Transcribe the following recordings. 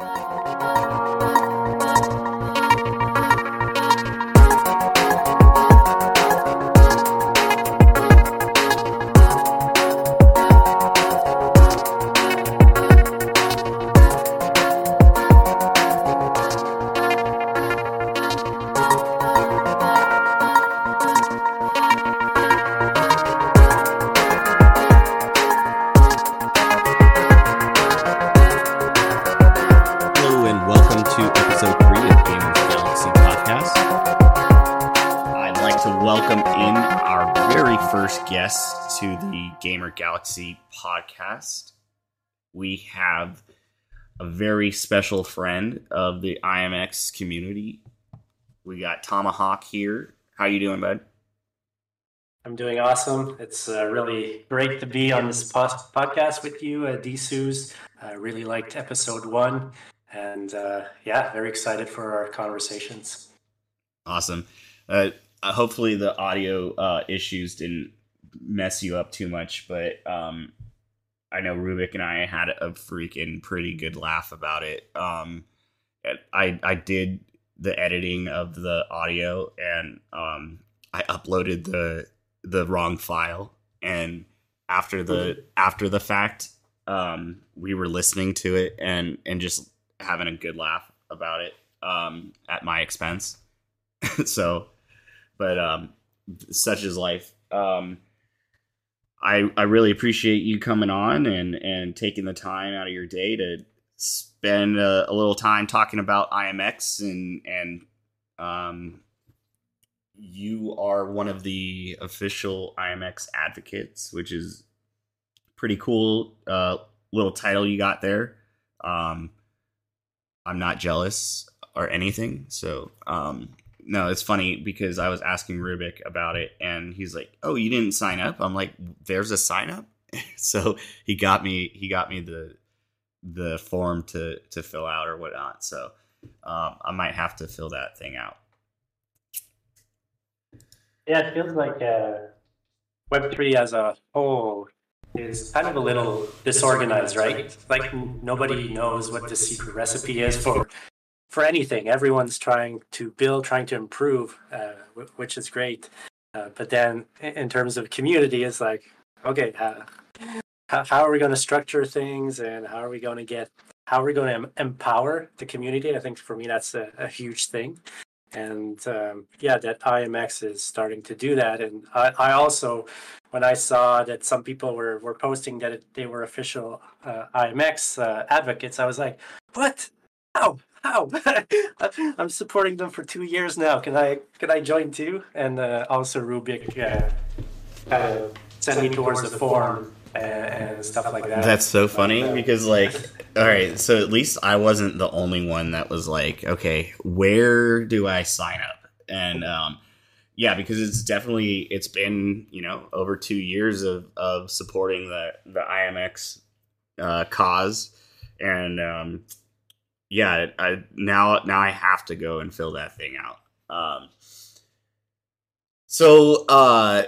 Hello Galaxie Podcast. We have a very special friend of the IMX community. We got Tomahawk here. How you doing, bud? I'm doing awesome. It's uh, really great to be on this podcast with you, uh, DSUs. I really liked episode one, and uh, yeah, very excited for our conversations. Awesome. Uh, uh, hopefully the audio uh, issues didn't mess you up too much, but um, I know Rubik and I had a freaking pretty good laugh about it. Um, I I did the editing of the audio and um, I uploaded the the wrong file, and after the after the fact, um, we were listening to it and and just having a good laugh about it um, at my expense. so, but um, such is life. Um, I I really appreciate you coming on and and taking the time out of your day to spend a, a little time talking about IMX and and um, you are one of the official IMX advocates, which is pretty cool. Uh, little title you got there. Um, I'm not jealous or anything. So, um, no, it's funny because I was asking Rubik about it, and he's like, "Oh, you didn't sign up?" I'm like, "There's a sign up." so he got me. He got me the the form to to fill out or whatnot. So um, I might have to fill that thing out. Yeah, it feels like uh, Web3 as a whole is kind of a little disorganized, right? Like nobody knows what the secret recipe is for for anything. Everyone's trying to build, trying to improve, uh, wh- which is great. Uh, but then, in terms of community, it's like, okay, uh, how, how are we going to structure things, and how are we going to get, how are we going to em- empower the community? I think for me, that's a, a huge thing. And um, yeah, that IMX is starting to do that. And I, I also, when I saw that some people were, were posting that it, they were official uh, IMX uh, advocates, I was like, what? How? How? I'm supporting them for two years now. Can I can I join too? And uh, also Rubik uh, of sent me towards the forum and, and stuff like that. That's so funny because like all right, so at least I wasn't the only one that was like, okay, where do I sign up? And um yeah, because it's definitely it's been, you know, over 2 years of of supporting the the IMX uh cause and um yeah, I now now I have to go and fill that thing out. Um so uh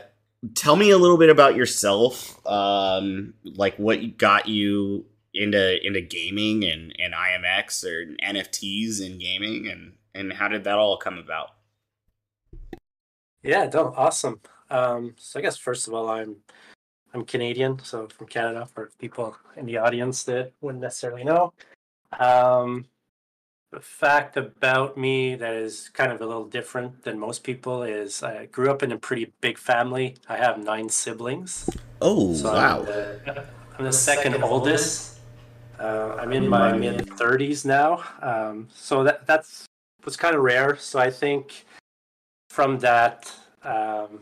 tell me a little bit about yourself um like what got you into into gaming and and imx or nfts in gaming and and how did that all come about Yeah, no, awesome. Um, so I guess first of all, I'm I'm Canadian, so from Canada for people in the audience that wouldn't necessarily know. Um, the fact about me that is kind of a little different than most people is I grew up in a pretty big family. I have nine siblings. oh So wow I'm the, I'm the second oldest. Uh, I'm in my mid 30s now, um, so that that's was kind of rare. So I think from that, um,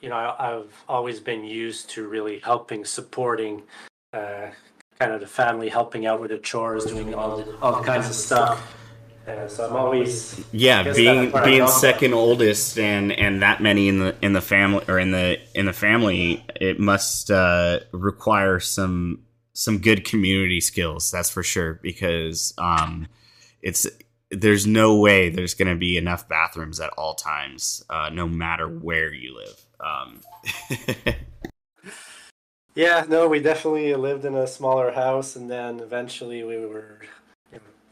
you know, I, I've always been used to really helping, supporting, uh, kind of the family, helping out with the chores, doing all all kinds of stuff. Uh, so I'm always yeah being that's where I being second oldest and and that many in the in the family or in the in the family it must uh require some some good community skills that's for sure because um it's there's no way there's going to be enough bathrooms at all times uh no matter where you live um. Yeah, no, we definitely lived in a smaller house, and then eventually we were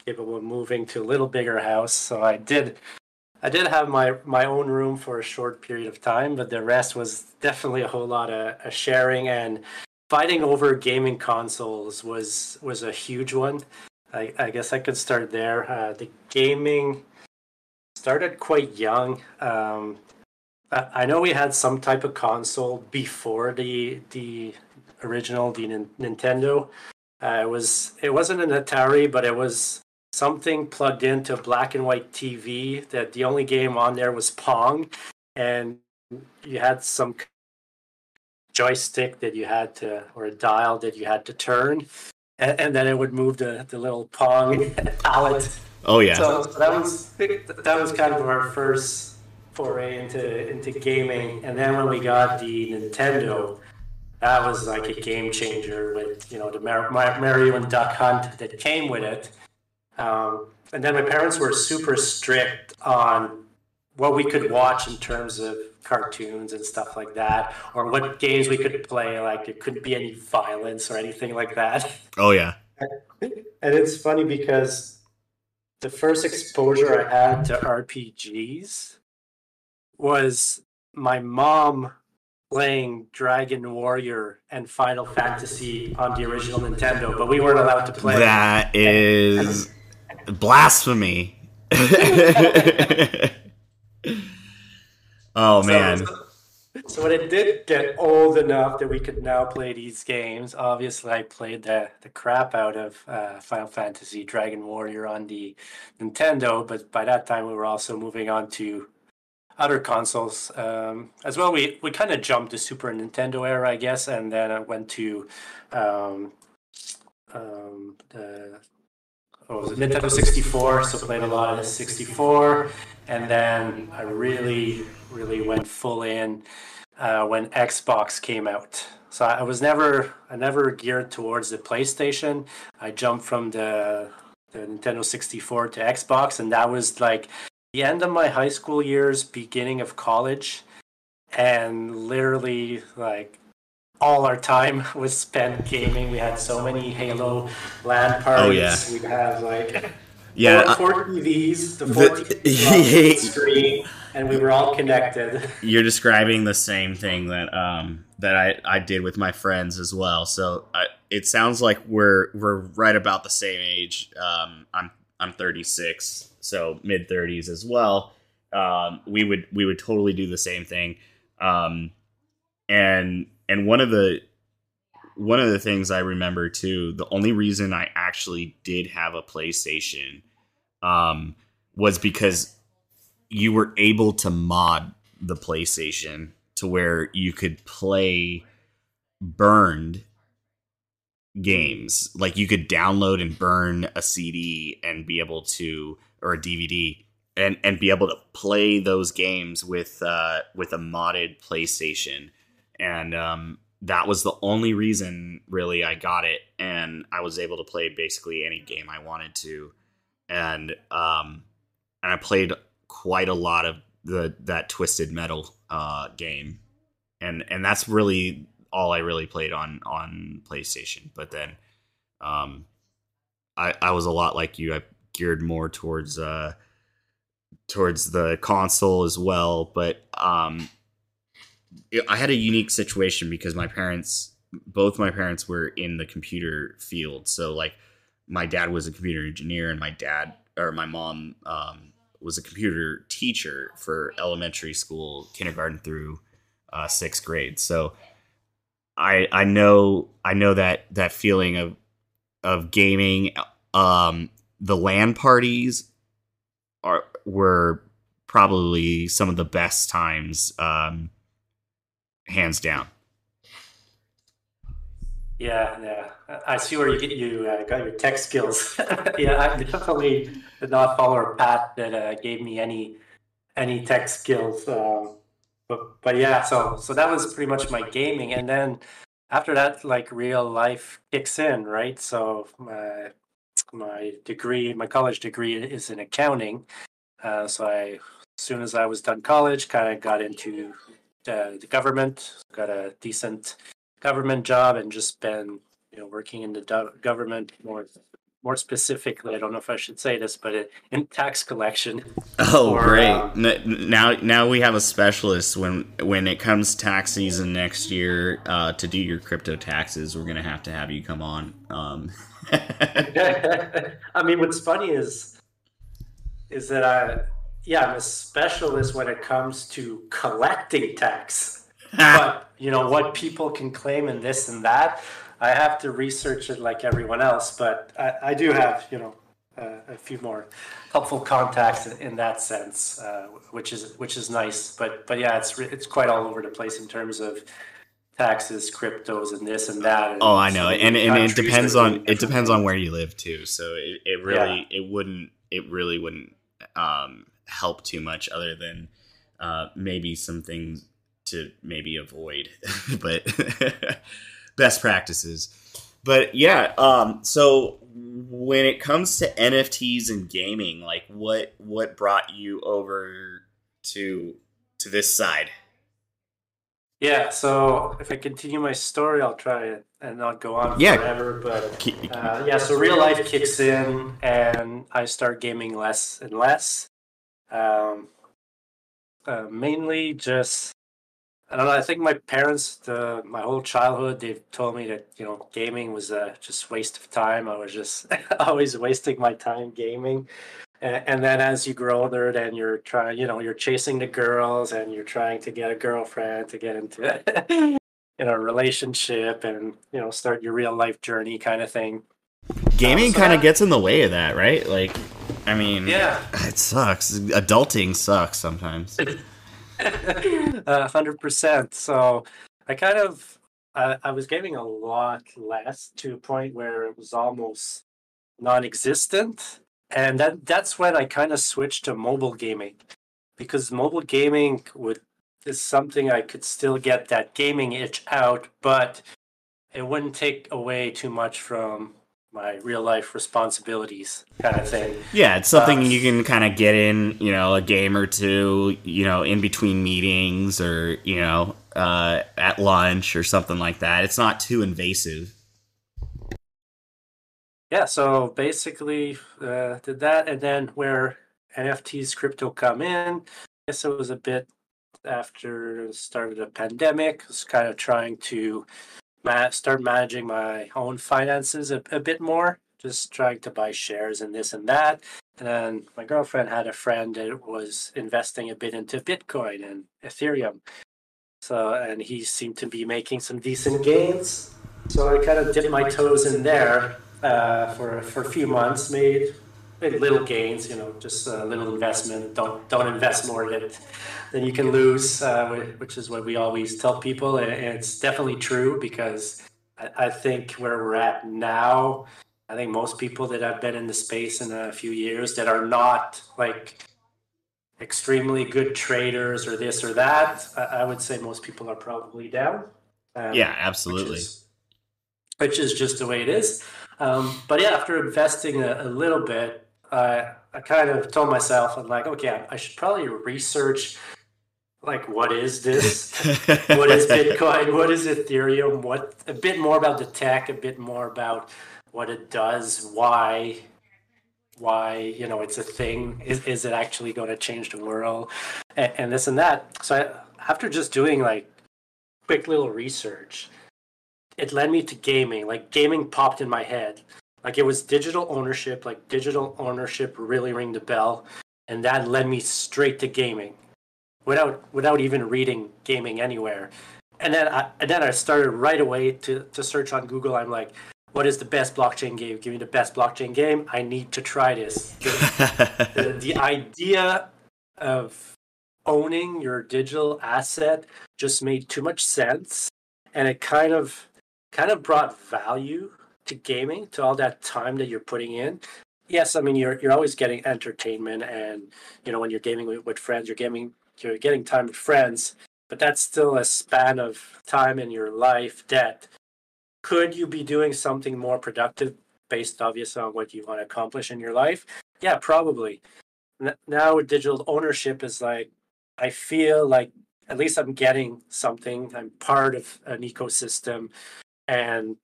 capable of moving to a little bigger house. So I did I did have my my own room for a short period of time, but the rest was definitely a whole lot of, of sharing and fighting over gaming consoles was was a huge one. I, I guess I could start there. Uh, the gaming started quite young. Um, I, I know we had some type of console before the the original the Nintendo. Uh, it was it wasn't an Atari, but it was something plugged into a black and white TV. That the only game on there was Pong, and you had some joystick that you had to or a dial that you had to turn, and, and then it would move the the little Pong palette. Oh yeah. So, so that was that was kind of our first foray into into gaming, and then when we got the Nintendo that was like a game changer with you know the Mar- Mar- Mario and Duck Hunt that came with it. Um, and then my parents were super strict on what we could watch in terms of cartoons and stuff like that, or what games we could play. Like it couldn't be any violence or anything like that. Oh yeah. And it's funny because the first exposure I had to RPGs was my mom playing Dragon Warrior and Final Fantasy on the original Nintendo, but we weren't allowed to play. That is blasphemy. oh man. So, so, when it did get old enough that we could now play these games, obviously I played the, the crap out of uh, Final Fantasy Dragon Warrior on the Nintendo, but by that time we were also moving on to other consoles um, as well. We we kind of jumped the Super Nintendo era, I guess, and then I went to um, um, the what was it, Nintendo 64. So played a lot of 64, and then I really really went full in uh, when Xbox came out. So I was never I never geared towards the PlayStation. I jumped from the the Nintendo 64 to Xbox, and that was like the end of my high school years, beginning of college, and literally like all our time was spent gaming. We had so many Halo LAN parties. Oh, yeah. We'd have like yeah, four, four TVs, the four the, TVs screen, and we were all connected. You're describing the same thing that um that I, I did with my friends as well. So I, it sounds like we're we're right about the same age. Um, I'm I'm 36 so mid 30s as well. Um, we would we would totally do the same thing. Um, and and one of the one of the things I remember too, the only reason I actually did have a PlayStation um, was because you were able to mod the PlayStation to where you could play burned games. Like you could download and burn a CD and be able to or a DVD and and be able to play those games with uh, with a modded PlayStation, and um, that was the only reason really I got it, and I was able to play basically any game I wanted to, and um, and I played quite a lot of the that Twisted Metal uh, game, and and that's really all I really played on on PlayStation. But then, um, I I was a lot like you. I geared more towards uh towards the console as well but um i had a unique situation because my parents both my parents were in the computer field. So like my dad was a computer engineer and my dad or my mom um, was a computer teacher for elementary school kindergarten through uh, sixth grade. So i i know i know that that feeling of of gaming um the LAN parties are were probably some of the best times, um, hands down. Yeah, yeah. I see where you get you uh, got your tech skills. yeah, I definitely did not follow a path that uh, gave me any any tech skills. Um, but but yeah, so so that was pretty much my gaming, and then after that, like real life kicks in, right? So uh, my degree, my college degree is in accounting. Uh, so I, as soon as I was done college, kind of got into uh, the government, got a decent government job, and just been you know working in the do- government more more specifically, I don't know if I should say this, but in tax collection. Oh, or, great! Uh, now, now we have a specialist when when it comes tax season next year uh, to do your crypto taxes. We're gonna have to have you come on. Um. I mean, what's funny is is that I, yeah, I'm a specialist when it comes to collecting tax. but you know what people can claim and this and that I have to research it like everyone else, but I, I do have, you know, uh, a few more helpful contacts in, in that sense, uh, which is which is nice. But but yeah, it's it's quite all over the place in terms of taxes, cryptos, and this and that. And oh, I know, and and it depends on it depends on where you live too. So it, it really yeah. it wouldn't it really wouldn't um, help too much other than uh, maybe some things to maybe avoid, but. best practices. But yeah, um, so when it comes to NFTs and gaming, like what what brought you over to to this side? Yeah, so if I continue my story, I'll try it and not go on yeah. forever. But uh, yeah, so real life kicks in, and I start gaming less and less. Um, uh, mainly just I don't know. I think my parents, the, my whole childhood, they've told me that you know gaming was a just waste of time. I was just always wasting my time gaming. And, and then as you grow older, then you're trying, you know, you're chasing the girls and you're trying to get a girlfriend to get into in a relationship and you know start your real life journey kind of thing. Gaming um, so kind of gets in the way of that, right? Like, I mean, yeah, it sucks. Adulting sucks sometimes. hundred percent. So I kind of uh, I was gaming a lot less to a point where it was almost non-existent, and that that's when I kind of switched to mobile gaming because mobile gaming would is something I could still get that gaming itch out, but it wouldn't take away too much from my real life responsibilities kind of thing. Yeah, it's something uh, you can kind of get in, you know, a game or two, you know, in between meetings or, you know, uh, at lunch or something like that. It's not too invasive. Yeah, so basically uh, did that. And then where NFTs, crypto come in, I guess it was a bit after the start of the pandemic. Was kind of trying to ma- start managing my own finances a, a bit more, just trying to buy shares and this and that. And then my girlfriend had a friend that was investing a bit into Bitcoin and Ethereum. So, and he seemed to be making some decent gains. So I kind of dipped my toes in there uh, for for a few months, made little gains, you know, just a little investment. Don't don't invest more than than you can lose, uh, which is what we always tell people, and it's definitely true because I, I think where we're at now, I think most people that have been in the space in a few years that are not like extremely good traders or this or that, I, I would say most people are probably down. Um, yeah, absolutely. Which is, which is, just the way it is. Um, but yeah, after investing a, a little bit, uh, I kind of told myself, I'm like, okay, I should probably research like what is this? what is Bitcoin? What is Ethereum? What a bit more about the tech, a bit more about what it does, why why you know it's a thing is, is it actually going to change the world and, and this and that so I, after just doing like quick little research it led me to gaming like gaming popped in my head like it was digital ownership, like digital ownership really ring the bell, and that led me straight to gaming, without without even reading gaming anywhere. And then I and then I started right away to to search on Google. I'm like, what is the best blockchain game? Give me the best blockchain game. I need to try this. The, the, the idea of owning your digital asset just made too much sense, and it kind of kind of brought value to gaming, to all that time that you're putting in, yes, I mean you're you're always getting entertainment, and you know when you're gaming with, with friends, you're gaming, you're getting time with friends, but that's still a span of time in your life that could you be doing something more productive based obviously on what you want to accomplish in your life? Yeah, probably. Now digital ownership is like I feel like at least I'm getting something. I'm part of an ecosystem, and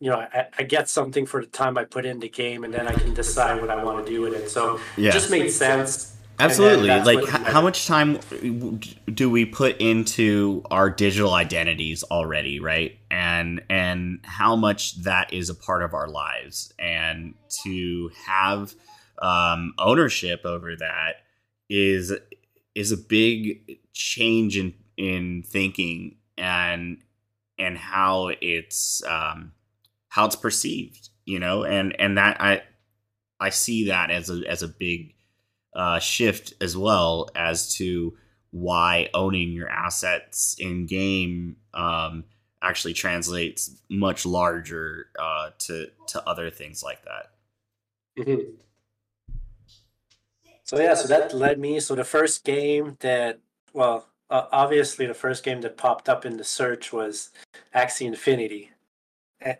you know, I, I, get something for the time I put in the game, and then I can decide what I want to do with it. So yeah. it just made sense. Absolutely. Like, how much time do we put into our digital identities already, right? And and how much that is a part of our lives, and to have um, ownership over that is is a big change in in thinking and and how it's um, how it's perceived, you know, and and that I I see that as a as a big uh, shift as well as to why owning your assets in game um, actually translates much larger uh, to to other things like that. Mm-hmm. So yeah, so that led me. So the first game that, well, uh, obviously the first game that popped up in the search was Axie Infinity,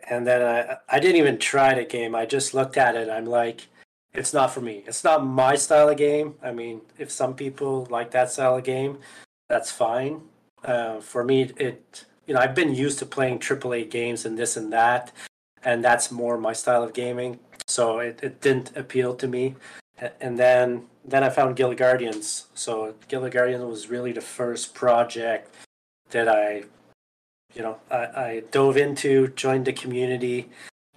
and then I I didn't even try the game. I just looked at it. I'm like, it's not for me. It's not my style of game. I mean, if some people like that style of game, that's fine. Uh, for me, it you know I've been used to playing AAA games and this and that, and that's more my style of gaming. So it, it didn't appeal to me and then then I found Guild Guardians. So Guild Guardians was really the first project that I, you know, I, I dove into, joined the community,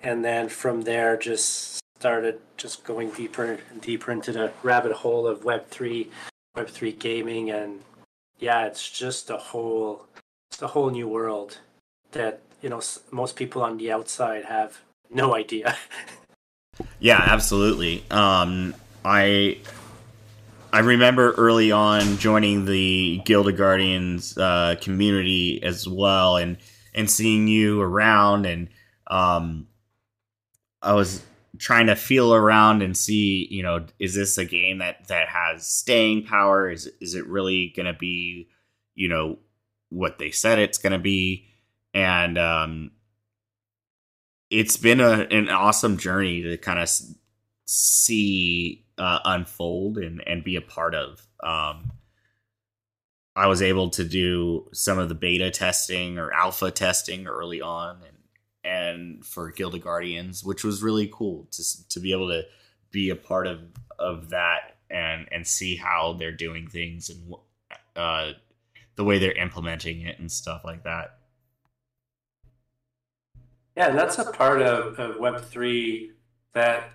and then from there just started just going deeper and deeper into the rabbit hole of Web three, Web three gaming, and yeah, it's just a whole, it's a whole new world that you know most people on the outside have no idea. yeah, absolutely. Um, I I remember early on joining the Guild of Guardians uh, community as well, and and seeing you around, and um, I was trying to feel around and see, you know, is this a game that that has staying power? Is is it really going to be, you know, what they said it's going to be? And um, it's been a, an awesome journey to kind of see uh, unfold and and be a part of. Um, I was able to do some of the beta testing or alpha testing early on, and and for Guild of Guardians, which was really cool to to be able to be a part of of that and and see how they're doing things and uh, the way they're implementing it and stuff like that. Yeah, and that's a part of, of Web three that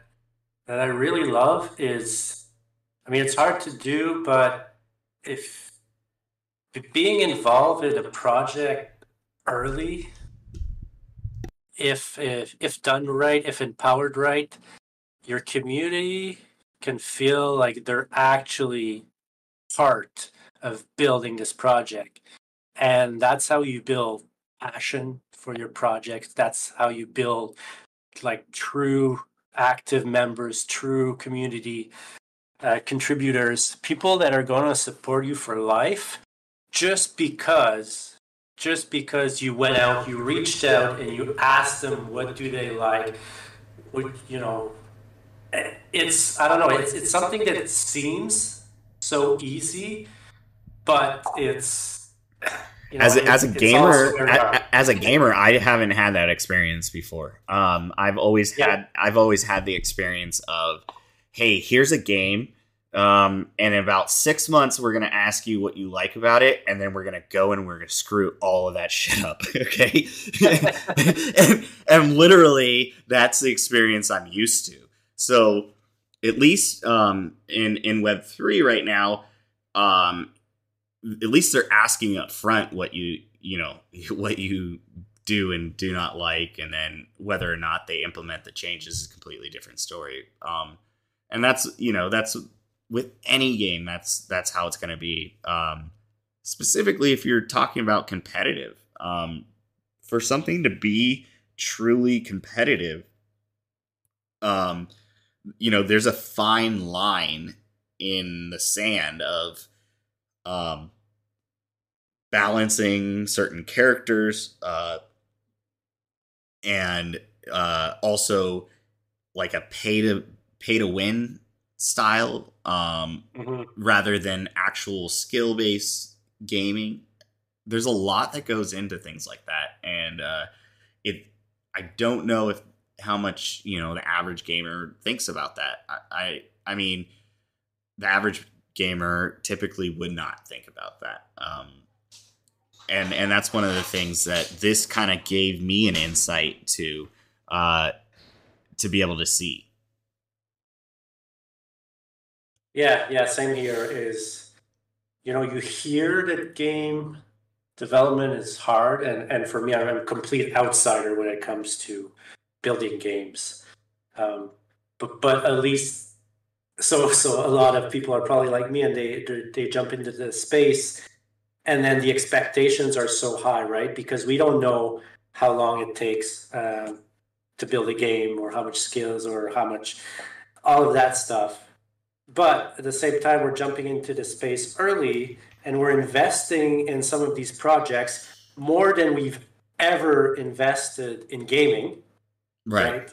that I really love is, I mean, it's hard to do, but if, being involved in a project early, if, if if done right, if empowered right, your community can feel like they're actually part of building this project. And that's how you build passion for your project. That's how you build like true active members, true community uh, contributors, people that are going to support you for life just because just because you went out, you reached out and you asked them what do they like, what you know, it's I don't know, it's it's something that seems so easy, but it's you know, as a, as a gamer, as a gamer, I haven't had that experience before. Um, I've always yeah. had I've always had the experience of, hey, here's a game. Um, and in about six months, we're gonna ask you what you like about it, and then we're gonna go and we're gonna screw all of that shit up. Okay, and, and literally, that's the experience I'm used to. So, at least um, in in Web three right now, um, at least they're asking up front what you you know what you do and do not like and then whether or not they implement the changes is a completely different story. Um and that's you know that's with any game that's that's how it's going to be. Um specifically if you're talking about competitive um for something to be truly competitive um you know there's a fine line in the sand of um, balancing certain characters uh, and uh, also like a pay to pay to win style um, mm-hmm. rather than actual skill based gaming. There's a lot that goes into things like that, and uh, it I don't know if how much you know the average gamer thinks about that. I, I, I mean, the average gamer typically would not think about that. Um, and and that's one of the things that this kind of gave me an insight to uh, to be able to see. Yeah, yeah, same here. Is you know you hear that game development is hard, and and for me, I'm a complete outsider when it comes to building games. Um, but but at least so so a lot of people are probably like me, and they they jump into the space, and then the expectations are so high, right? Because we don't know how long it takes um, to build a game, or how much skills, or how much all of that stuff. But at the same time, we're jumping into the space early, and we're investing in some of these projects more than we've ever invested in gaming Right. right?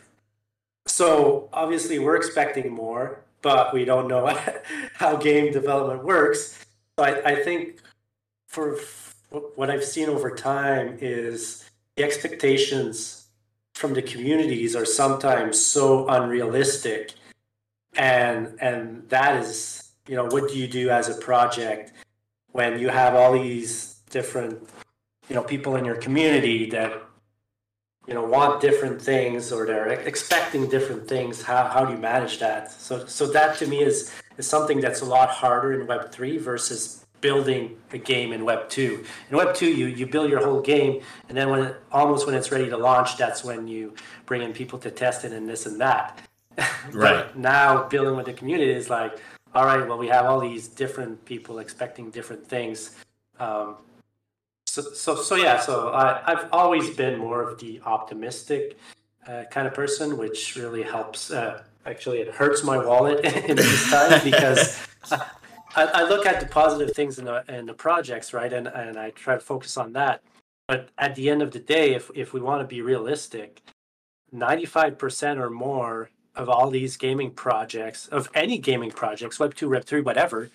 So obviously we're expecting more, but we don't know how game development works. So I, I think for what I've seen over time is the expectations from the communities are sometimes so unrealistic. And and that is you know what do you do as a project when you have all these different you know people in your community that you know want different things or they're expecting different things? How, how do you manage that? So so that to me is is something that's a lot harder in web 3 versus building a game in web 2 in web 2 you you build your whole game and then when it, almost when it's ready to launch that's when you bring in people to test it and this and that right now building with the community is like all right well we have all these different people expecting different things um, so, so, so yeah. So I, I've always been more of the optimistic uh, kind of person, which really helps. Uh, actually, it hurts my wallet in these times because I, I, look at the positive things in the in the projects, right, and and I try to focus on that. But at the end of the day, if if we want to be realistic, ninety five percent or more of all these gaming projects, of any gaming projects, Web two, Web three, whatever,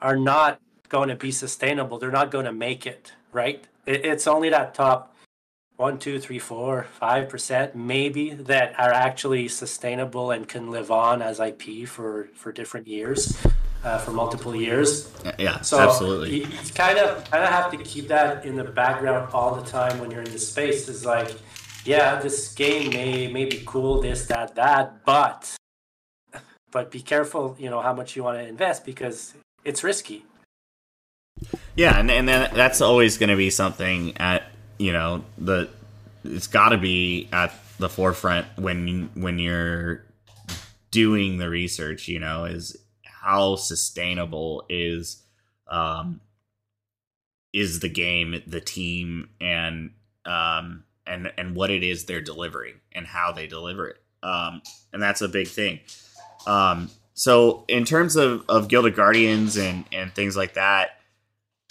are not going to be sustainable. They're not going to make it right? It, it's only that top one, two, three, four, five percent maybe that are actually sustainable and can live on as IP for for different years, uh, for multiple years. Yeah, so absolutely. You, you kind of kind of have to keep that in the background all the time when you're in the space. Is like, yeah, this game may may be cool, this, that, that, but but be careful, you know, how much you want to invest because it's risky. Yeah, and and then that's always going to be something at you know the it's got to be at the forefront when when you're doing the research. You know, is how sustainable is um is the game, the team, and um and and what it is they're delivering and how they deliver it. Um, and that's a big thing. Um, so in terms of of Guild of Guardians and and things like that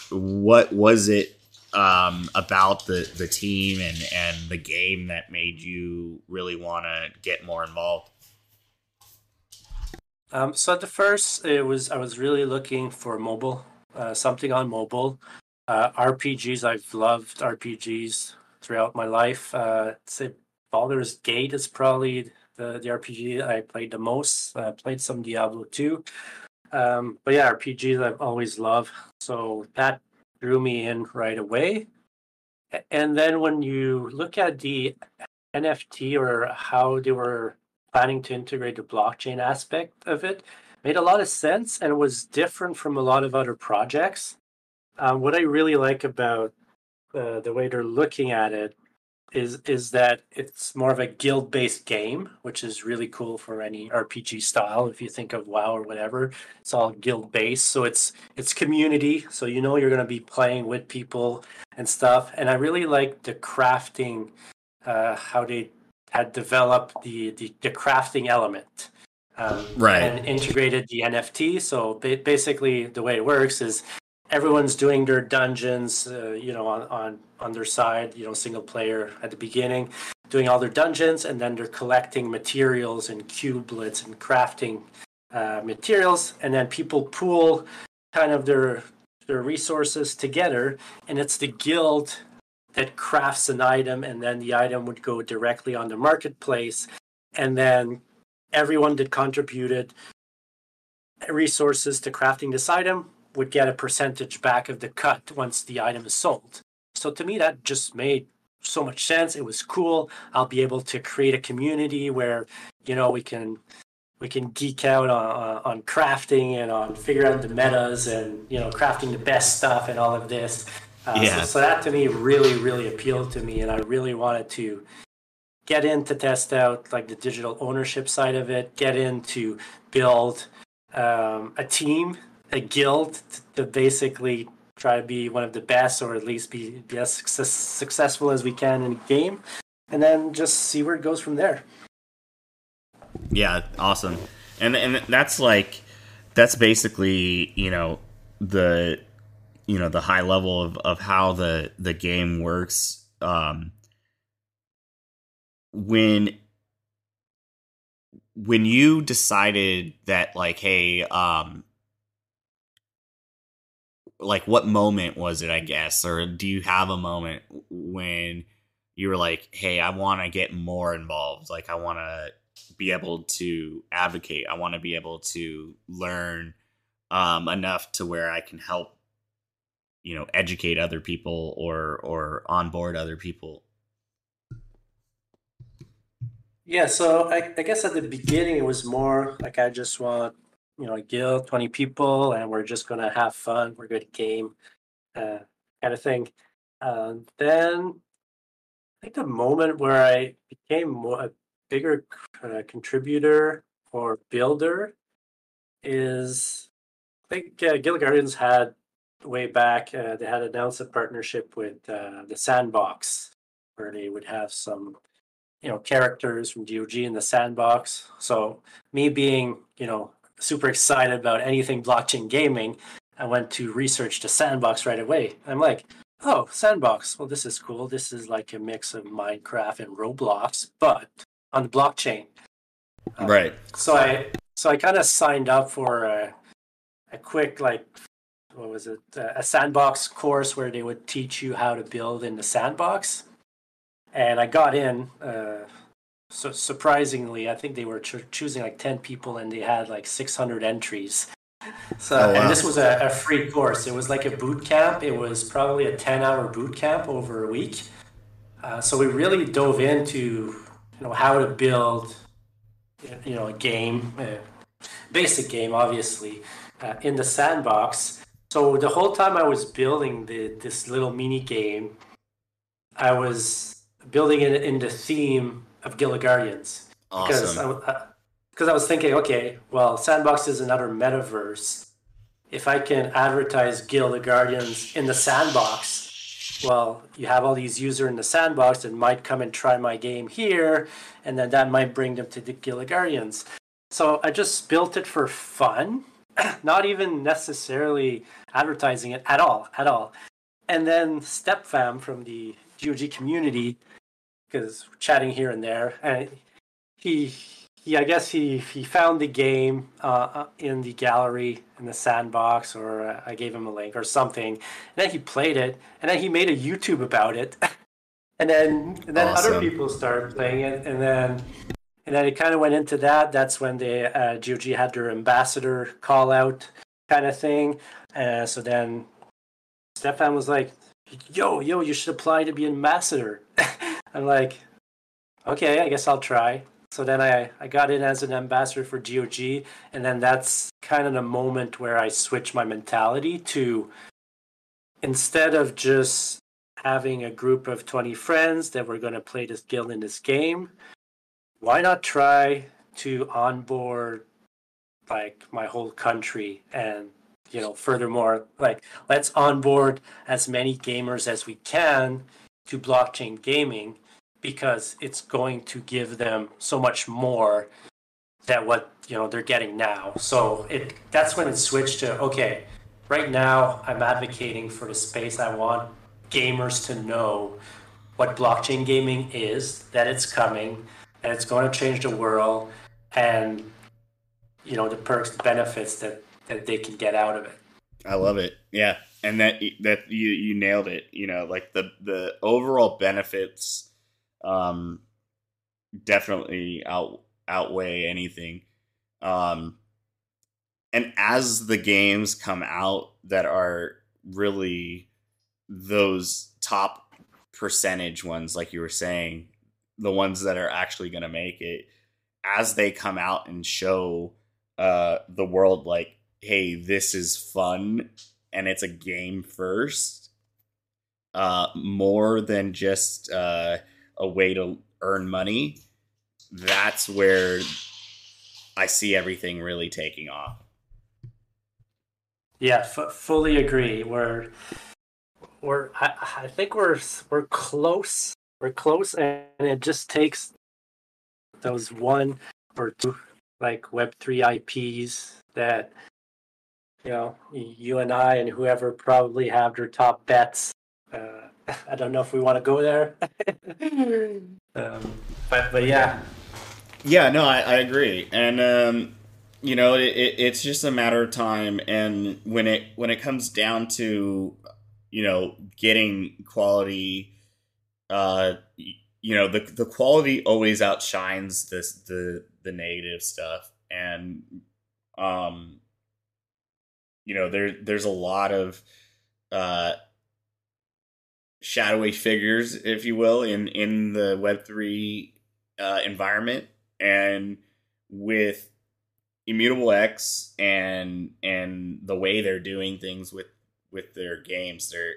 what was it um, about the the team and and the game that made you really want to get more involved? Um, so at the first, it was I was really looking for mobile, uh, something on mobile. Uh, RPGs, I've loved RPGs throughout my life. Uh, say Baldur's Gate is probably the, the RPG I played the most. I played some Diablo 2. Um, but yeah, RPGs I've always loved. So that drew me in right away. And then when you look at the NFT or how they were planning to integrate the blockchain aspect of it, made a lot of sense and was different from a lot of other projects. Um, what I really like about uh, the way they're looking at it is is that it's more of a guild based game, which is really cool for any RPG style. If you think of WoW or whatever, it's all guild based. So it's it's community. So you know you're going to be playing with people and stuff. And I really like the crafting, uh, how they had developed the the, the crafting element. Um, right. And integrated the NFT. So basically, the way it works is everyone's doing their dungeons, uh, you know, on, on on their side, you know, single player at the beginning, doing all their dungeons, and then they're collecting materials and cublets and crafting uh, materials, and then people pool kind of their their resources together, and it's the guild that crafts an item and then the item would go directly on the marketplace and then everyone that contributed resources to crafting this item would get a percentage back of the cut once the item is sold. So to me, that just made so much sense. It was cool. I'll be able to create a community where you know we can we can geek out on, on crafting and on figuring out the metas and you know crafting the best stuff and all of this. Uh, yeah. So, so that to me really really appealed to me, and I really wanted to get in to test out like the digital ownership side of it. Get in to build um, a team, a guild to basically try to be one of the best or at least be, be as success, successful as we can in a game and then just see where it goes from there yeah awesome and and that's like that's basically you know the you know the high level of, of how the the game works um when when you decided that like hey um like what moment was it i guess? Or do you have a moment when you were like hey i want to get more involved. Like i want to be able to advocate. I want to be able to learn um, enough to where i can help you know educate other people or or onboard other people yeah so I, I guess at the beginning it was more like i just want you know, a guild, 20 people, and we're just to have fun. We're good game, uh, kind of thing. Uh, then I think the moment where I became more, a bigger uh, contributor or builder is I think uh, Guild Guardians had way back, uh, they had announced a partnership with uh, the Sandbox where they would have some you know characters from GOG in the sandbox. So me being you know super excited about anything blockchain gaming, I went to research the sandbox right away. I'm like, oh, sandbox. Well, this is cool. This is like a mix of Minecraft and Roblox, but on the blockchain. Um, right. So I so I kind of signed up for a, a quick like what was it a sandbox course where they would teach you how to build in the sandbox, and I got in. Uh, so surprisingly, I think they were ch- choosing like ten people, and they had like six hundred entries. So, oh, wow. and this was a, a, free course. It was like a boot camp. It was probably a ten-hour boot camp over a week. Uh, so we really dove into you know how to build you know a game, a basic game, obviously, uh, in the sandbox. So the whole time I was building the this little mini game, I was building it in the theme of Guild Guardians. Awesome. Because I, because I was thinking, okay, well, Sandbox is another metaverse. If I can advertise Guild Guardians in the sandbox, well, you have all these users in the sandbox that might come and try my game here, and then that might bring them to the Guild Guardians. So I just built it for fun, not even necessarily advertising it at all, at all. And then StepFam from the GOG community because chatting here and there, and he he I guess he he found the game uh, uh, in the gallery in the sandbox, or uh, I gave him a link or something, and then he played it, and then he made a YouTube about it, and then and then awesome. other people started playing it, and then. And then it kind of went into that. That's when the uh, GOG had their ambassador call out kind of thing. Uh, so then Stefan was like, yo, yo, you should apply to be an ambassador. I'm like, okay, I guess I'll try. So then I, I got in as an ambassador for GOG, and then that's kind of the moment where I switched my mentality to instead of just having a group of 20 friends that were going to play this guild in this game, why not try to onboard like my whole country and you know furthermore like let's onboard as many gamers as we can to blockchain gaming because it's going to give them so much more than what you know they're getting now. So it that's when it switched to okay, right now I'm advocating for the space I want gamers to know what blockchain gaming is, that it's coming, and it's going to change the world, and you know the perks, the benefits that that they can get out of it. I love it. Yeah, and that that you you nailed it. You know, like the the overall benefits, um, definitely out outweigh anything. Um, and as the games come out that are really those top percentage ones, like you were saying, the ones that are actually going to make it, as they come out and show uh, the world, like, hey, this is fun and it's a game first, uh, more than just uh, a way to earn money, that's where I see everything really taking off. Yeah, f- fully agree. We're we're I, I think we're we're close. We're close, and it just takes those one or two like Web three IPs that you know you and I and whoever probably have their top bets. Uh, I don't know if we want to go there, um, but but yeah, yeah. No, I, I agree, and um, you know it, it, it's just a matter of time and when it when it comes down to you know getting quality uh you know the the quality always outshines this the the negative stuff. And um you know there there's a lot of uh shadowy figures if you will in in the web3 uh environment. And with Immutable X and and the way they're doing things with with their games, they're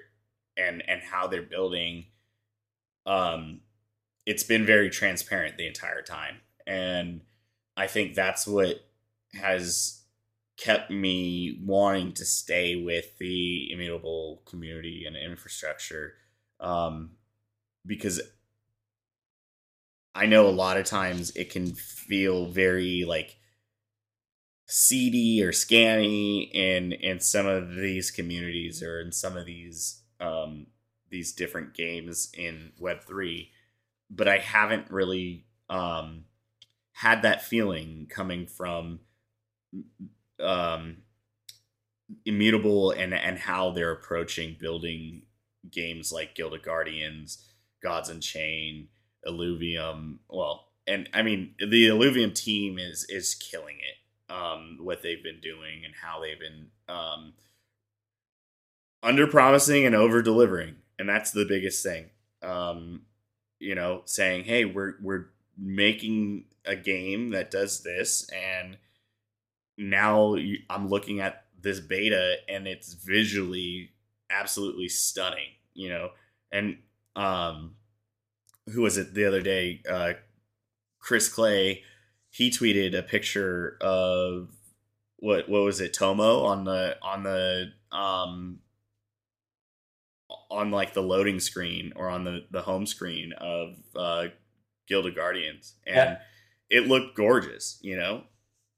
and and how they're building, um, it's been very transparent the entire time, and I think that's what has kept me wanting to stay with the immutable community and infrastructure, um, because I know a lot of times it can feel very like seedy or scanny in in some of these communities or in some of these um, these different games in Web three, but I haven't really um, had that feeling coming from um, immutable and and how they're approaching building games like Guild of Guardians, Gods Unchained, Illuvium. Well, and I mean the Illuvium team is is killing it um, what they've been doing and how they've been um, under promising and over delivering, and that's the biggest thing. Um, you know, saying, "Hey, we're we're making a game that does this," and now I'm looking at this beta, and it's visually absolutely stunning. You know, and um, who was it the other day? Uh, Chris Clay he tweeted a picture of what what was it Tomo on the on the um on like the loading screen or on the the home screen of uh Guild of Guardians and yeah. it looked gorgeous, you know.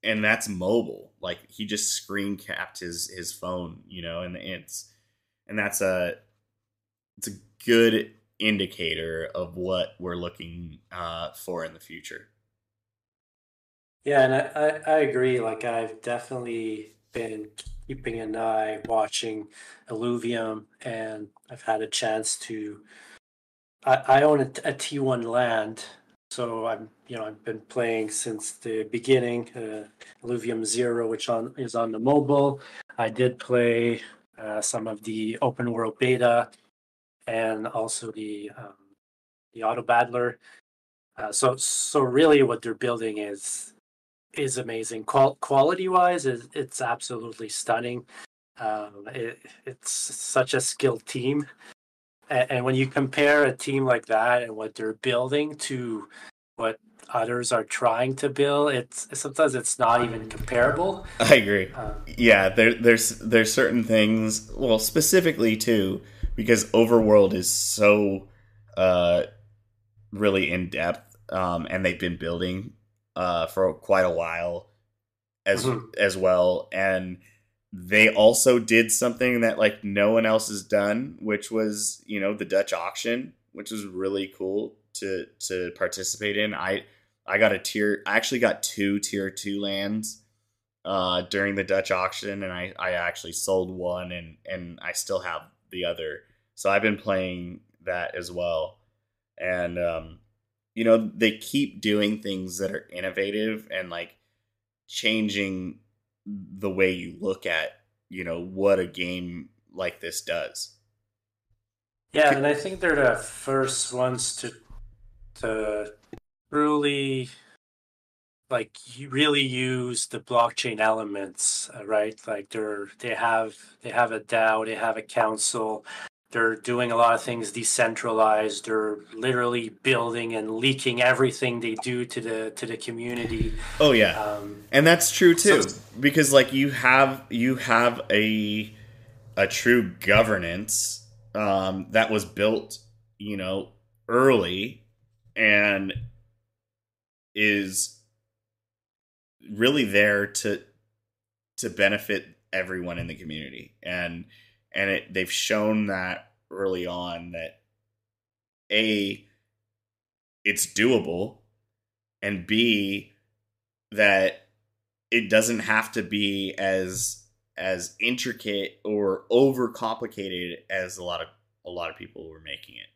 And that's mobile. Like he just screen capped his his phone, you know, and it's and that's a it's a good indicator of what we're looking uh, for in the future. Yeah, and I, I, I agree. Like I've definitely been keeping an eye watching Illuvium and I've had a chance to. I, I own a a T1 land, so I'm you know I've been playing since the beginning. Uh, Illuvium Zero, which on is on the mobile. I did play uh, some of the open world beta, and also the um, the auto battler. Uh, so so really, what they're building is is amazing. Qual- quality wise, is it's absolutely stunning. Um, it, it's such a skilled team, and, and when you compare a team like that and what they're building to what others are trying to build, it's sometimes it's not even comparable. I agree. Um, yeah, there, there's there's certain things. Well, specifically too, because Overworld is so uh, really in depth, um, and they've been building uh, for quite a while as mm-hmm. as well and they also did something that like no one else has done which was you know the dutch auction which was really cool to to participate in i i got a tier i actually got two tier two lands uh, during the Dutch auction, and I, I actually sold one, and and I still have the other. So I've been playing that as well, and um, you know they keep doing things that are innovative and like changing the way you look at you know what a game like this does. Yeah, and I think they're the first ones to to truly like really use the blockchain elements, uh, right? Like they're they have they have a DAO, they have a council, they're doing a lot of things decentralized. They're literally building and leaking everything they do to the to the community. Oh yeah, um, and that's true too. So, because like you have you have a a true governance um, that was built, you know, early and is really there to to benefit everyone in the community and and it, they've shown that early on that a it's doable and b that it doesn't have to be as as intricate or over complicated as a lot of a lot of people were making it.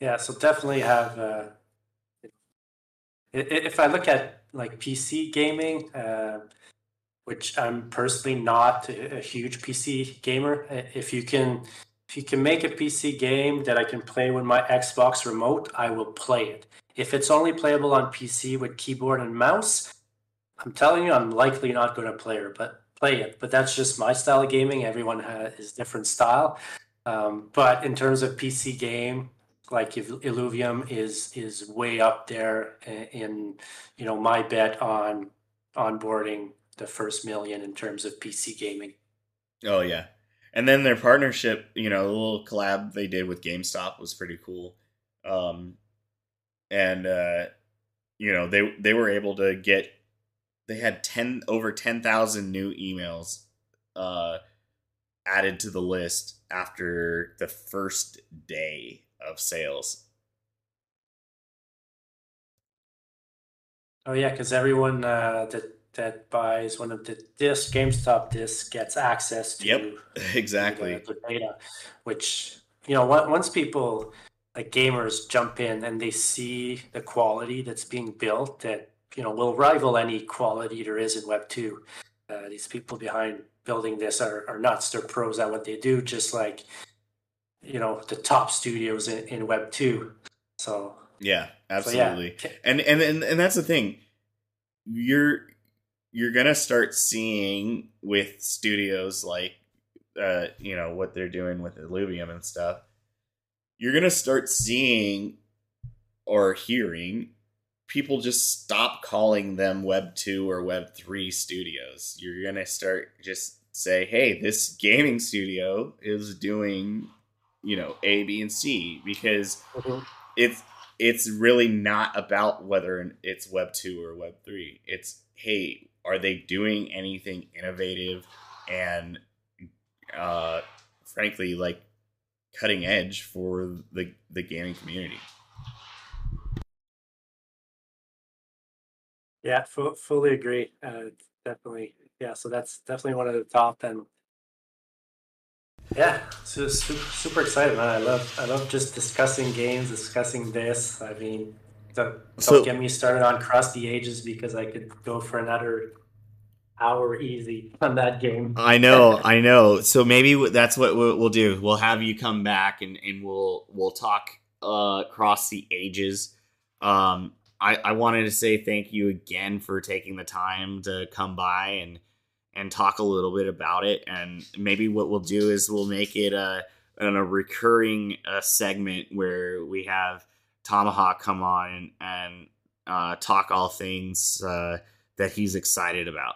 Yeah so definitely have uh, if i look at like pc gaming uh, which I'm personally not a, huge PC gamer. If you can if you can make a PC game that I can play with my Xbox remote, I will play it. If it's only playable on PC with keyboard and mouse, I'm telling you, I'm likely not going to play it, but play it. But that's just my style of gaming. Everyone has his different style. Um, but in terms of PC game, like Illuvium is is way up there in you know my bet on onboarding the first million in terms of PC gaming. Oh yeah. And then their partnership, you know, the little collab they did with GameStop was pretty cool. Um and uh you know, they they were able to get they had 10 over 10,000 new emails uh added to the list after the first day of sales. Oh yeah, because everyone uh, that that buys one of the discs, GameStop discs, gets access to yep, exactly the, the data, which you know once people like gamers jump in and they see the quality that's being built that you know will rival any quality there is in Web two. Uh, these people behind building this are, are nuts. They're pros at what they do, just like you know the top studios in, in Web two. So yeah, absolutely. So, yeah. And, and and and that's the thing. You're you're gonna start seeing with studios like uh you know what they're doing with Illuvium and stuff you're gonna start seeing or hearing people just stop calling them web 2 or web 3 studios you're gonna start just say hey this gaming studio is doing you know a b and c because mm-hmm. it's it's really not about whether it's web 2 or web 3 it's hey are they doing anything innovative and uh frankly like cutting edge for the the gaming community? Yeah f- fully agree. Uh definitely. Yeah so that's definitely one of the top and yeah so super, super excited man. I love i love just discussing games discussing this. I mean don't, don't get me started on Cross the Ages because I could go for another hour easy on that game. I know, I know. So maybe that's what we'll do. We'll have you come back and, and we'll we'll talk uh, Cross the Ages. Um, I, I wanted to say thank you again for taking the time to come by and and talk a little bit about it. And maybe what we'll do is we'll make it a a recurring uh, segment where we have Tomahawk come on and, uh, talk all things uh, that he's excited about.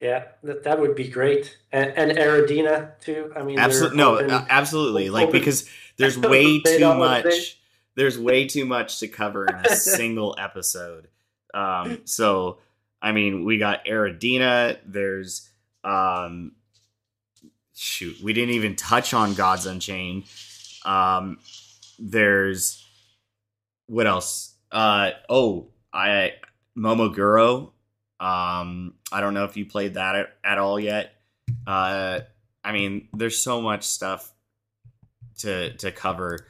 Yeah, that, that would be great, and, and Aradina too. I mean, absolutely no, open, absolutely, like because there's way too much. There's way too much to cover in a single episode. Um, so I mean, we got Aradina. There's um, shoot, we didn't even touch on Gods Unchained. Um, there's what else? Uh oh, I Momoguro. Um, I don't know if you played that at, at all yet. Uh, I mean, there's so much stuff to to cover.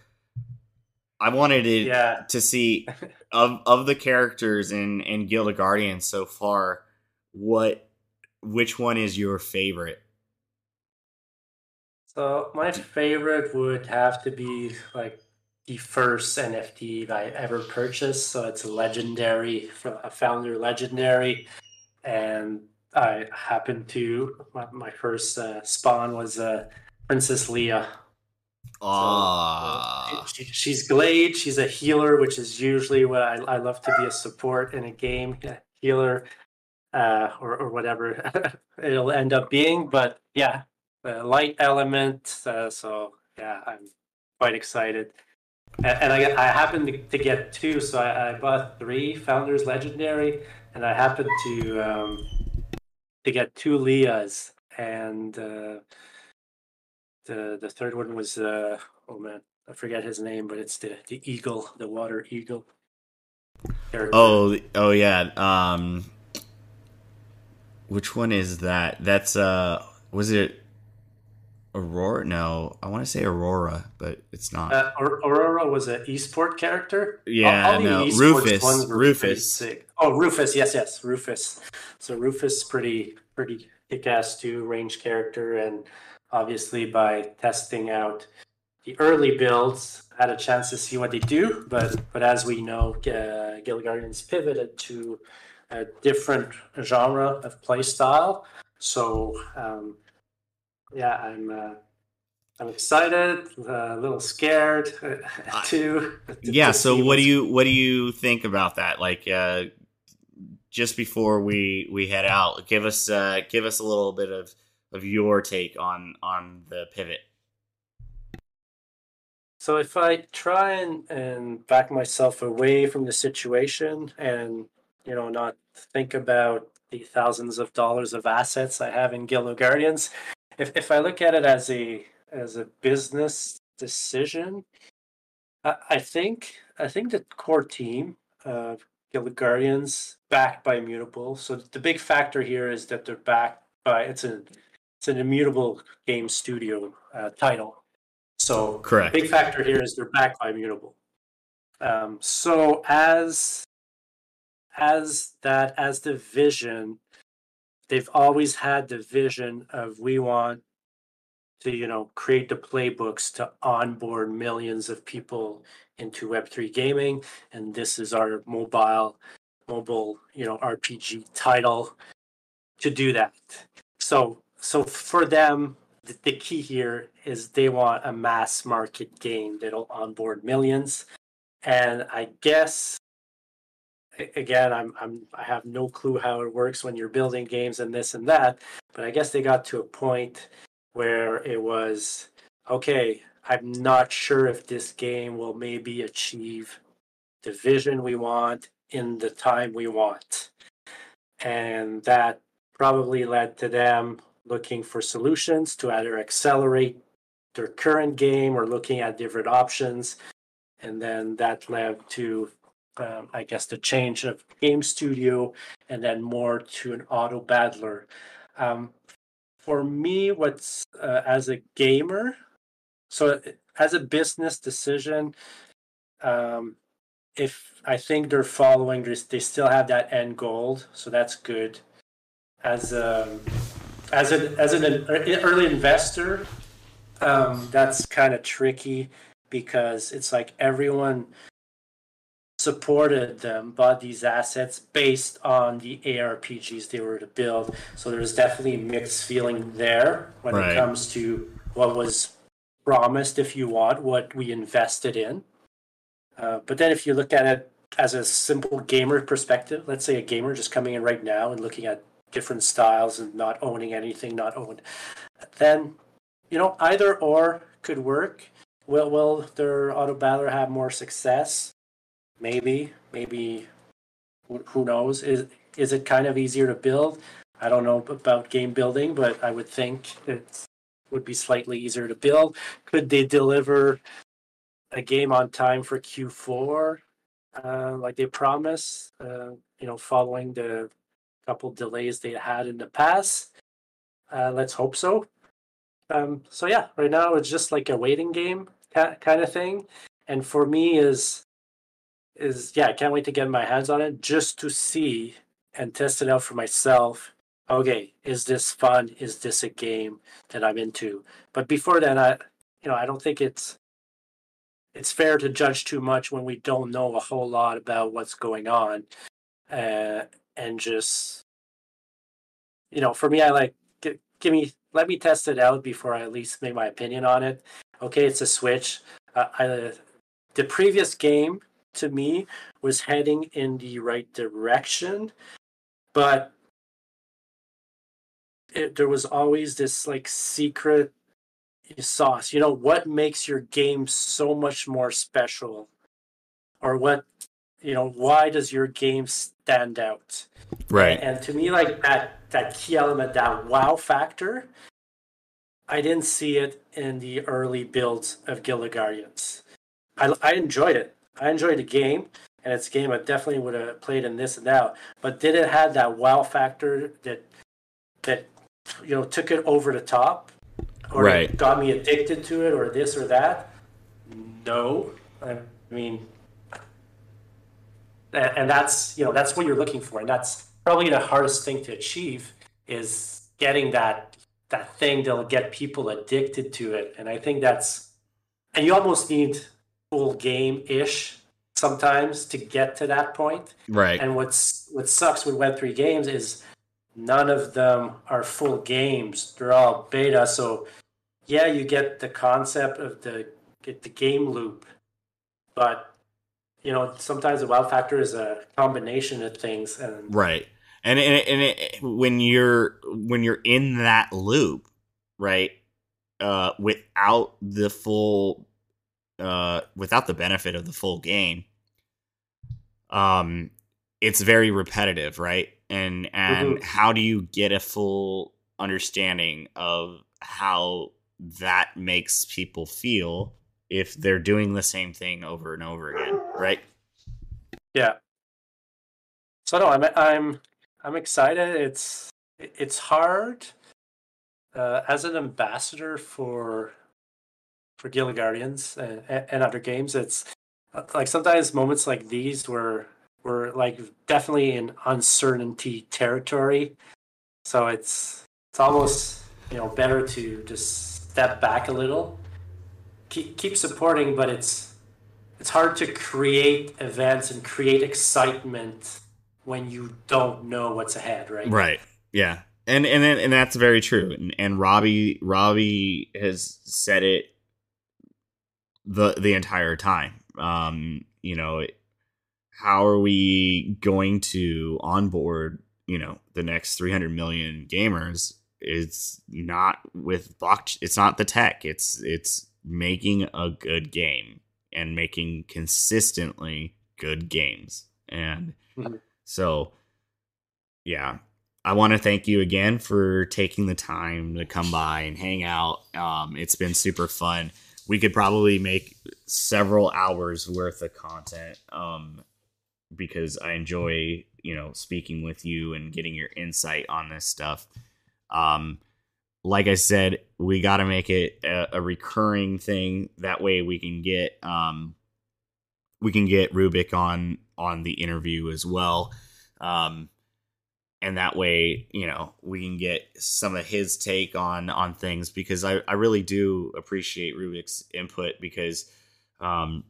I wanted to Yeah. to see of of the characters in in Guild of Guardians so far. What which one is your favorite? So my favorite would have to be like the first NFT I ever purchased. So it's a legendary, a founder legendary, and I happened to my, my first uh, spawn was uh, Princess Leia. Ah, She, she's Glade. She's a healer, which is usually what I, I love to be a support in a game, a healer, uh, or, or whatever it'll end up being. But yeah, the light element. Uh, so yeah, I'm quite excited. And, and I, I happened to, get two, so I, I bought three Founders Legendary, and I happened to um, to get two Leas, and uh, the the third one was uh, oh man, I forget his name, but it's the the eagle, the water eagle. oh, oh yeah. Um, which one is that? That's uh, was it Aurora? No, I want to say Aurora, but it's not. Uh, Aurora was an esport character. Yeah, All- all no, Rufus, ones were pretty Rufus. Oh, Rufus. Yes, yes, Rufus. So Rufus, pretty pretty kick-ass too, range character, and obviously by testing out the early builds, had a chance to see what they do. But but as we know, uh, Guild Guardians pivoted to a different genre of play style. So um, yeah, I'm. Uh, I'm excited, uh, a little scared too. to- yeah. to So what do you what do you think about that? Like, uh, just before we we head out, give us uh, give us a little bit of of your take on on the pivot. So if I try and, and back myself away from the situation and you know not think about the thousands of dollars of assets I have in Guild of Guardians, if if I look at it as a as a business decision, I, I think I think the core team of Guild Guardians backed by Immutable. So the big factor here is that they're backed by it's a it's an immutable game studio uh, title. So Correct. big factor here is they're backed by Immutable. Um, so as as that as the vision, they've always had the vision of we want to you know create the playbooks to onboard millions of people into Web3 gaming, and this is our mobile mobile you know RPG title to do that. So so for them, the, the key here is they want a mass market game that'll onboard millions, and I guess again I'm I'm I have no clue how it works when you're building games and this and that, but I guess they got to a point where it was okay. I'm not sure if this game will maybe achieve the vision we want in the time we want. And that probably led to them looking for solutions to either accelerate their current game or looking at different options. And then that led to, um, I guess, the change of game studio and then more to an auto battler. Um, for me, what's uh, as a gamer, so as a business decision, um, if I think they're following, this, they still have that end goal, so that's good. As a as an as an early investor, um, that's kind of tricky because it's like everyone supported them, bought these assets based on the ARPGs they were to build. So there's definitely mixed feeling there when Right. it comes to what was promised, if you want, what we invested in. Uh, but then if you look at it as a simple gamer perspective, let's say a gamer just coming in right now and looking at different styles and not owning anything, not owned, then you know either or could work. Will will their auto battler have more success? Maybe, maybe. Who knows? Is is it kind of easier to build? I don't know about game building, but I would think it would be slightly easier to build. Could they deliver a game on time for Q4? uh, like they promised. Uh, you know, following the couple delays they had in the past. Uh, let's hope so. Um, so yeah, right now it's just like a waiting game kind of thing, and for me is is yeah, I can't wait to get my hands on it just to see and test it out for myself. Okay, is this fun? Is this a game that I'm into? But before then, I you know I don't think it's it's fair to judge too much when we don't know a whole lot about what's going on, uh, and just you know, for me, I like give, me let me test it out before I at least make my opinion on it. Okay, it's a Switch. Uh, I, the previous game to me was heading in the right direction, but it, there was always this like secret sauce. You know, what makes your game so much more special? Or what, you know, why does your game stand out? Right. And, and to me, like that, that key element, that wow factor, I didn't see it in the early builds of Guild Guardians. I, I enjoyed it. I enjoyed the game, and it's a game I definitely would have played in this and that. But did it have that wow factor that that you know took it over the top, or right. got me addicted to it, or this or that? No, I mean, and that's you know that's what you're looking for, and that's probably the hardest thing to achieve is getting that that thing that'll get people addicted to it, and I think that's and you almost need full game ish sometimes to get to that point. Right. And what's what sucks with Web three games is none of them are full games. They're all beta. So yeah, you get the concept of the get the game loop, but you know sometimes the wow factor is a combination of things. And right. And and, and it, when you're when you're in that loop, right, uh, without the full uh, without the benefit of the full game, um, it's very repetitive, right? And and mm-hmm. how do you get a full understanding of how that makes people feel if they're doing the same thing over and over again, right? Yeah. So no, I'm I'm I'm excited. It's it's hard uh, as an ambassador for for Guild Guardians and, and other games. It's uh, like sometimes moments like these where we're like definitely in uncertainty territory. So it's it's almost you know better to just step back a little, keep keep supporting, but it's it's hard to create events and create excitement when you don't know what's ahead, right? Right. Yeah. And and and that's very true. And, and Robbie Robbie has said it the the entire time. Um, you know, how are we going to onboard, you know, the next 300 million gamers? It's not with block. It's not the tech. It's it's making a good game and making consistently good games. And mm-hmm. so, yeah, I want to thank you again for taking the time to come by and hang out. Um, it's been super fun we could probably make several hours worth of content um, because I enjoy you know speaking with you and getting your insight on this stuff. Um, like I said, we got to make it a, a, recurring thing. That way, we can get um, we can get Rubik on on the interview as well. Um, and that way you know we can get some of his take on on things because i i really do appreciate rubik's input because um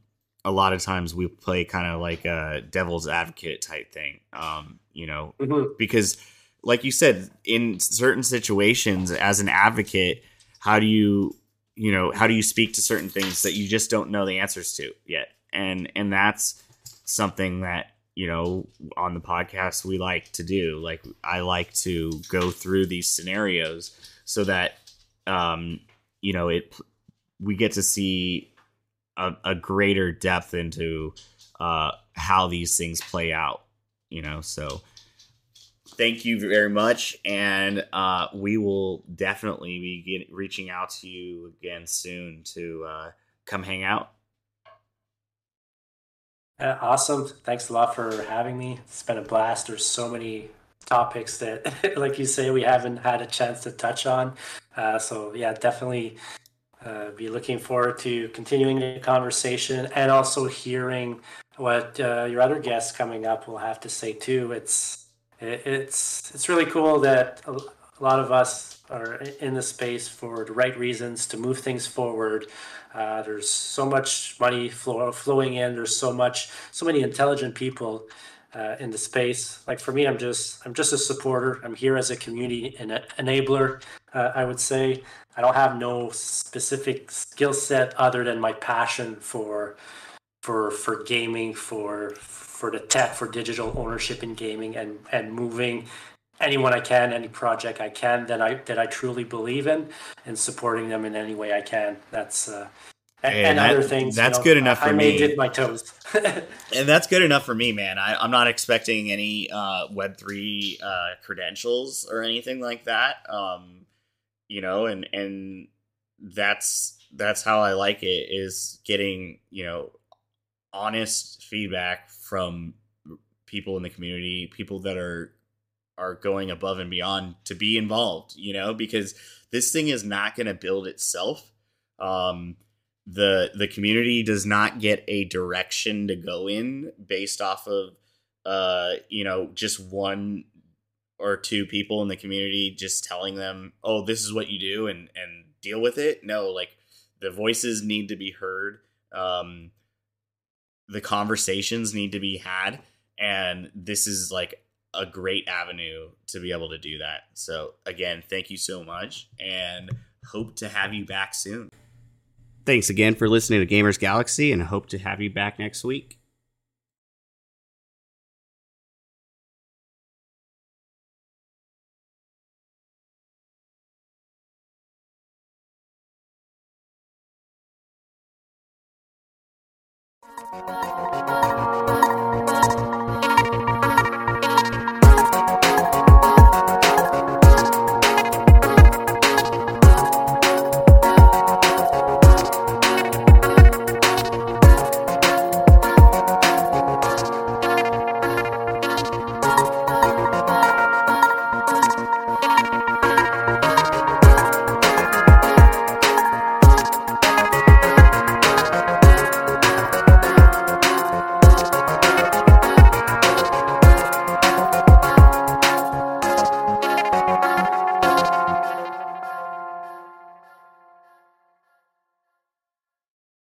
a lot of times we play kind of like a devil's advocate type thing um you know mm-hmm. because like you said in certain situations as an advocate how do you you know how do you speak to certain things that you just don't know the answers to yet and and that's something that you know, on the podcast we like to do. Like I like to go through these scenarios so that um, you know, it we get to see a, a greater depth into uh how these things play out, you know. So thank you very much and uh we will definitely be get, reaching out to you again soon to uh come hang out Uh, awesome. Thanks a lot for having me. It's been a blast. There's so many topics that, like you say, we haven't had a chance to touch on. Uh, so, yeah, definitely uh, be looking forward to continuing the conversation and also hearing what uh, your other guests coming up will have to say too. It's it's it's really cool that a lot of us are in the space for the right reasons to move things forward. Uh, there's so much money flow, flowing in. There's so much, so many intelligent people uh, in the space. Like for me, I'm just, I'm just a supporter. I'm here as a community enabler. Uh, I would say I don't have no specific skill set other than my passion for for for gaming, for for the tech, for digital ownership in gaming, and and moving anyone I can, any project I can that I that I truly believe in, and supporting them in any way I can. That's uh, and, and that, other things. That's you know, good enough for I me. Dip my toes. and that's good enough for me, man. I, am not expecting any uh, Web three uh, credentials or anything like that. Um, you know, and and that's that's how I like it is getting you know honest feedback from people in the community, people that are are going above and beyond to be involved. You know, because this thing is not going to build itself. Um, the the community does not get a direction to go in based off of uh you know just one or two people in the community just telling them, "Oh, this is what you do," and and deal with it. No, like the voices need to be heard. Um, the conversations need to be had, and this is like a great avenue to be able to do that. So again, thank you so much, and hope to have you back soon. Thanks again for listening to Gamers Galaxie, and hope to have you back next week.